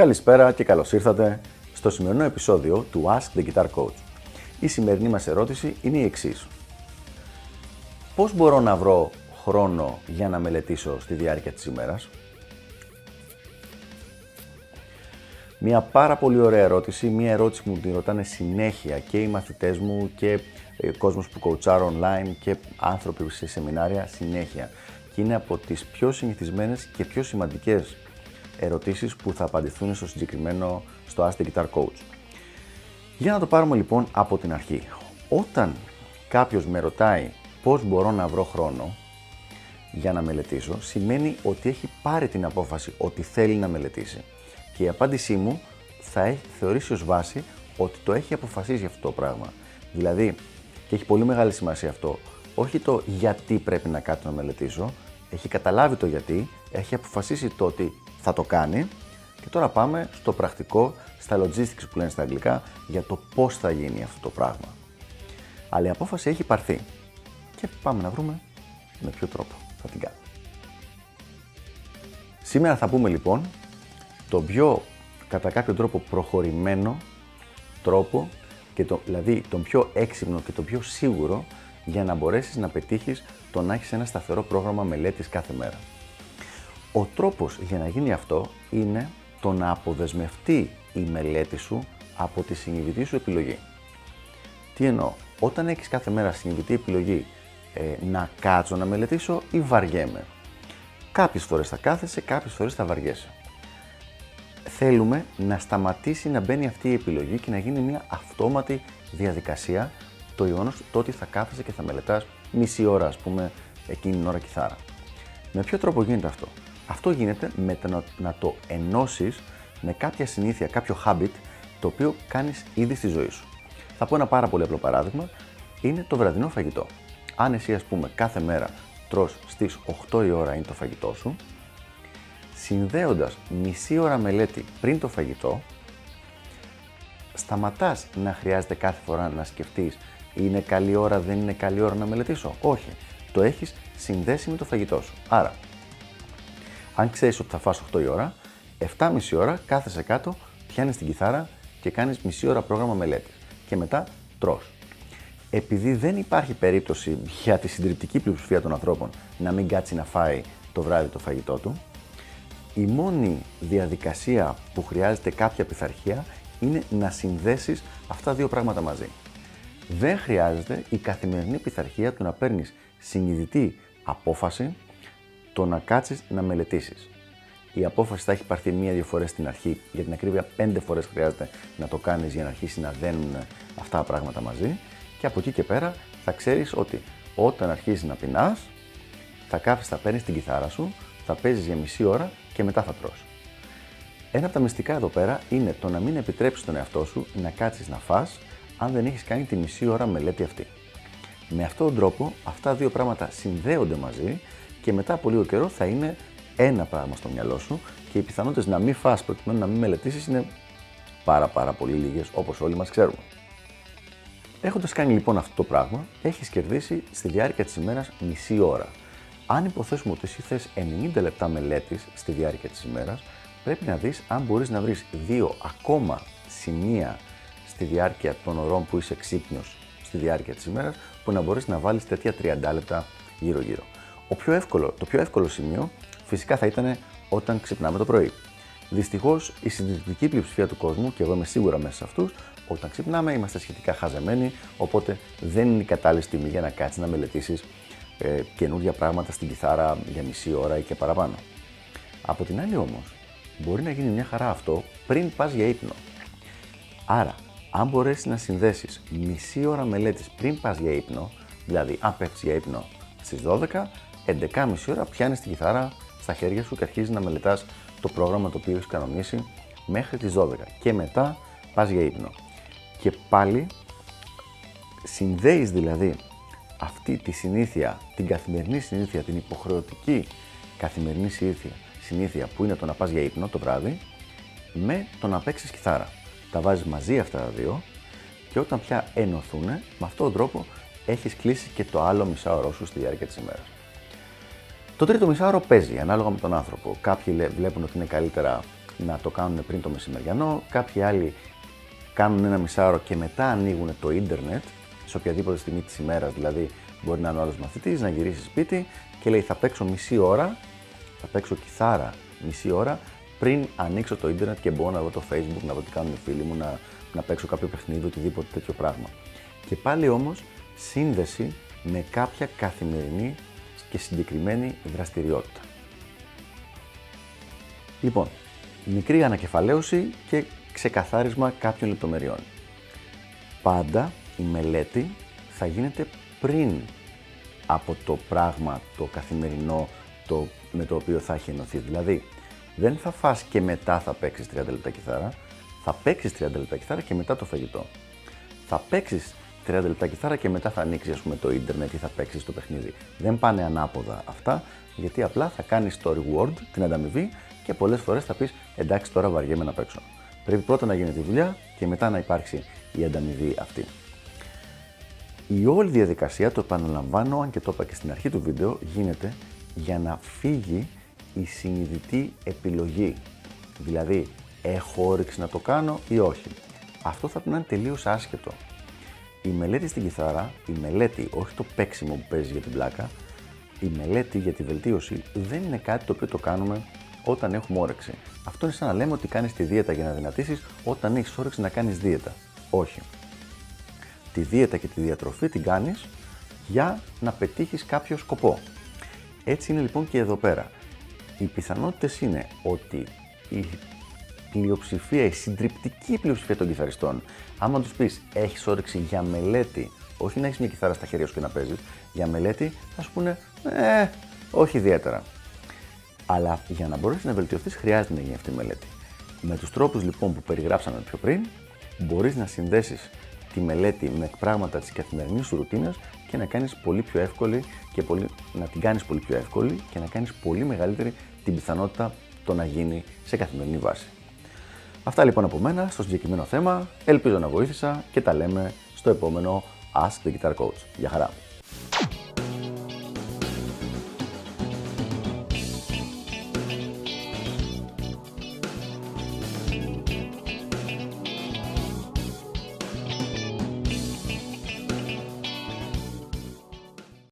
Καλησπέρα και καλώς ήρθατε στο σημερινό επεισόδιο του Ask the Guitar Coach. Η σημερινή μας ερώτηση είναι η εξής. Πώς μπορώ να βρω χρόνο για να μελετήσω στη διάρκεια της ημέρας; Μια πάρα πολύ ωραία ερώτηση, μια ερώτηση που μου την ρωτάνε συνέχεια και οι μαθητές μου και ο ε, κόσμος που κοουτσάρω online και άνθρωποι σε σεμινάρια συνέχεια. Και είναι από τις πιο συνηθισμένες και πιο σημαντικές ερωτήσεις που θα απαντηθούν στο συγκεκριμένο, στο Ask the Guitar Coach. Για να το πάρουμε λοιπόν από την αρχή. Όταν κάποιος με ρωτάει πώς μπορώ να βρω χρόνο για να μελετήσω, σημαίνει ότι έχει πάρει την απόφαση ότι θέλει να μελετήσει. Και η απάντησή μου θα έχει θεωρήσει ως βάση ότι το έχει αποφασίσει αυτό το πράγμα. Δηλαδή, και έχει πολύ μεγάλη σημασία αυτό, όχι το γιατί πρέπει να κάτσω να μελετήσω, έχει καταλάβει το γιατί, έχει αποφασίσει το ότι θα το κάνει και τώρα πάμε στο πρακτικό, στα logistics που λένε στα αγγλικά, για το πώς θα γίνει αυτό το πράγμα. Αλλά η απόφαση έχει πάρθει και πάμε να βρούμε με ποιο τρόπο θα την κάνει. Σήμερα θα πούμε λοιπόν το πιο κατά κάποιο τρόπο προχωρημένο τρόπο και το, δηλαδή τον πιο έξυπνο και το πιο σίγουρο για να μπορέσεις να πετύχεις το να έχεις ένα σταθερό πρόγραμμα μελέτης κάθε μέρα. Ο τρόπος για να γίνει αυτό είναι το να αποδεσμευτεί η μελέτη σου από τη συνειδητή σου επιλογή. Τι εννοώ, όταν έχεις κάθε μέρα συνειδητή επιλογή ε, να κάτσω να μελετήσω ή βαριέμαι. Κάποιες φορές θα κάθεσαι, κάποιες φορές θα βαριέσαι. Θέλουμε να σταματήσει να μπαίνει αυτή η επιλογή και να γίνει μια αυτόματη διαδικασία το γεγονός το ότι θα κάθεσαι και θα μελετάς μισή ώρα, ας πούμε, εκείνη την ώρα κιθάρα. Με ποιο τρόπο γίνεται αυτό; Αυτό γίνεται με το να, το ενώσεις με κάποια συνήθεια, κάποιο habit, το οποίο κάνεις ήδη στη ζωή σου. Θα πω ένα πάρα πολύ απλό παράδειγμα, είναι το βραδινό φαγητό. Αν εσύ ας πούμε κάθε μέρα τρως στις 8 η ώρα είναι το φαγητό σου, συνδέοντας μισή ώρα μελέτη πριν το φαγητό, σταματάς να χρειάζεται κάθε φορά να σκεφτείς είναι καλή ώρα, δεν είναι καλή ώρα να μελετήσω. Όχι. Το έχεις συνδέσει με το φαγητό σου. Άρα, αν ξέρεις ότι θα φας 8 η ώρα, 7,5 ώρα κάθεσαι κάτω, πιάνεις την κιθάρα και κάνεις μισή ώρα πρόγραμμα μελέτης. Και μετά τρως. Επειδή δεν υπάρχει περίπτωση για τη συντριπτική πλειοψηφία των ανθρώπων να μην κάτσει να φάει το βράδυ το φαγητό του, η μόνη διαδικασία που χρειάζεται κάποια πειθαρχία είναι να συνδέσεις αυτά τα δύο πράγματα μαζί. Δεν χρειάζεται η καθημερινή πειθαρχία του να παίρνεις συνειδητή απόφαση το να κάτσεις να μελετήσεις. Η απόφαση θα έχει πάρθει μία-δύο φορές στην αρχή, για την ακρίβεια πέντε φορές χρειάζεται να το κάνεις για να αρχίσει να δένουν αυτά τα πράγματα μαζί. Και από εκεί και πέρα θα ξέρεις ότι όταν αρχίζεις να πεινάς, θα κάθεσαι, θα παίρνεις την κιθάρα σου, θα παίζεις για μισή ώρα και μετά θα τρως. Ένα από τα μυστικά εδώ πέρα είναι το να μην επιτρέψεις τον εαυτό σου να κάτσεις να φας αν δεν έχεις κάνει τη μισή ώρα μελέτη αυτή. Με αυτόν τον τρόπο, αυτά δύο πράγματα συνδέονται μαζί και μετά από λίγο καιρό θα είναι ένα πράγμα στο μυαλό σου και οι πιθανότητες να μην φας προκειμένου να μην μελετήσεις είναι πάρα πάρα πολύ λίγες όπως όλοι μας ξέρουμε. Έχοντας κάνει λοιπόν αυτό το πράγμα, έχεις κερδίσει στη διάρκεια της ημέρας μισή ώρα. Αν υποθέσουμε ότι εσύ θες 90 λεπτά μελέτης στη διάρκεια της ημέρας, πρέπει να δεις αν μπορείς να βρεις δύο ακόμα σημεία στη διάρκεια των ωρών που είσαι ξύπνιος στη διάρκεια της ημέρας, που να μπορείς να βάλεις τέτοια 30 λεπτά γύρω-γύρω. Ο πιο εύκολο, το πιο εύκολο σημείο φυσικά θα ήταν όταν ξυπνάμε το πρωί. Δυστυχώς η συντηρητική πλειοψηφία του κόσμου, και εγώ είμαι σίγουρα μέσα σε αυτούς, όταν ξυπνάμε είμαστε σχετικά χαζεμένοι, οπότε δεν είναι η κατάλληλη στιγμή για να κάτσεις να μελετήσεις ε, καινούργια πράγματα στην κιθάρα για μισή ώρα ή και παραπάνω. Από την άλλη όμως, μπορεί να γίνει μια χαρά αυτό πριν πας για ύπνο. Άρα, αν μπορέσεις να συνδέσεις μισή ώρα μελέτης πριν πας για ύπνο, δηλαδή αν πέφτεις για ύπνο στις 12, 11.30 ώρα πιάνεις την κιθάρα στα χέρια σου και αρχίζεις να μελετάς το πρόγραμμα το οποίο έχεις κανονίσει μέχρι τις 12. Και μετά πας για ύπνο. Και πάλι συνδέεις δηλαδή αυτή τη συνήθεια, την καθημερινή συνήθεια, την υποχρεωτική καθημερινή συνήθεια, συνήθεια που είναι το να πας για ύπνο το βράδυ, με το να παίξεις κιθάρα. Τα βάζεις μαζί αυτά τα δύο και όταν πια ενωθούν, με αυτόν τον τρόπο έχεις κλείσει και το άλλο μισάωρό σου στη διάρκεια της ημέρας. Το τρίτο μισάωρο παίζει ανάλογα με τον άνθρωπο. Κάποιοι βλέπουν ότι είναι καλύτερα να το κάνουν πριν το μεσημεριανό, κάποιοι άλλοι κάνουν ένα μισάωρο και μετά ανοίγουν το ίντερνετ σε οποιαδήποτε στιγμή της ημέρας. Δηλαδή, μπορεί να είναι ο άλλος μαθητής, να γυρίσει σπίτι και λέει: Θα παίξω μισή ώρα, θα παίξω κιθάρα μισή ώρα πριν ανοίξω το ίντερνετ και μπορώ να δω το facebook, να δω τι κάνουν οι φίλοι μου, να, να παίξω κάποιο παιχνίδι, οτιδήποτε τέτοιο πράγμα. Και πάλι όμως σύνδεση με κάποια καθημερινή και συγκεκριμένη δραστηριότητα. Λοιπόν, μικρή ανακεφαλαίωση και ξεκαθάρισμα κάποιων λεπτομεριών. Πάντα η μελέτη θα γίνεται πριν από το πράγμα το καθημερινό το, με το οποίο θα έχει ενωθεί. Δηλαδή, δεν θα φας και μετά θα παίξεις 30 λεπτά κιθάρα, θα παίξεις 30 λεπτά κιθάρα και μετά το φαγητό. Θα παίξεις 30 λεπτά κιθάρα και μετά θα ανοίξει πούμε, το ίντερνετ ή θα παίξει το παιχνίδι. Δεν πάνε ανάποδα αυτά, γιατί απλά θα κάνεις το reward, την ανταμοιβή και πολλές φορές θα πεις εντάξει, τώρα βαριέμαι να παίξω. Πρέπει πρώτα να γίνει τη δουλειά και μετά να υπάρξει η ανταμοιβή αυτή. Η όλη διαδικασία, το επαναλαμβάνω, αν και το είπα και στην αρχή του βίντεο, γίνεται για να φύγει η συνειδητή επιλογή. Δηλαδή, έχω όρεξη να το κάνω ή όχι. Αυτό θα πρέπει να είναι τελείως άσχετο. Η μελέτη στην κιθάρα, η μελέτη, όχι το παίξιμο που παίζει για την πλάκα, η μελέτη για τη βελτίωση δεν είναι κάτι το οποίο το κάνουμε όταν έχουμε όρεξη. Αυτό είναι σαν να λέμε ότι κάνεις τη δίαιτα για να δυνατήσεις όταν έχεις όρεξη να κάνεις δίαιτα. Όχι. Τη δίαιτα και τη διατροφή την κάνεις για να πετύχεις κάποιο σκοπό. Έτσι είναι λοιπόν και εδώ πέρα. Οι πιθανότητες είναι ότι η πλειοψηφία, η συντριπτική πλειοψηφία των κιθαριστών, άμα τους πεις έχεις όρεξη για μελέτη, όχι να έχεις μια κιθάρα στα χέρια σου και να παίζεις, για μελέτη θα σου πούνε Ε, όχι ιδιαίτερα. Αλλά για να μπορέσει να βελτιωθείς, χρειάζεται να γίνει αυτή η μελέτη. Με τους τρόπους λοιπόν που περιγράψαμε πιο πριν, μπορείς να συνδέσεις τη μελέτη με πράγματα της καθημερινής σου ρουτίνας και να κάνεις πολύ πιο εύκολη και πολύ, να την κάνεις πολύ πιο εύκολη και να κάνεις πολύ μεγαλύτερη την πιθανότητα το να γίνει σε καθημερινή βάση. Αυτά λοιπόν από μένα στο συγκεκριμένο θέμα. Ελπίζω να βοήθησα και τα λέμε στο επόμενο Ask the Guitar Coach. Γεια χαρά!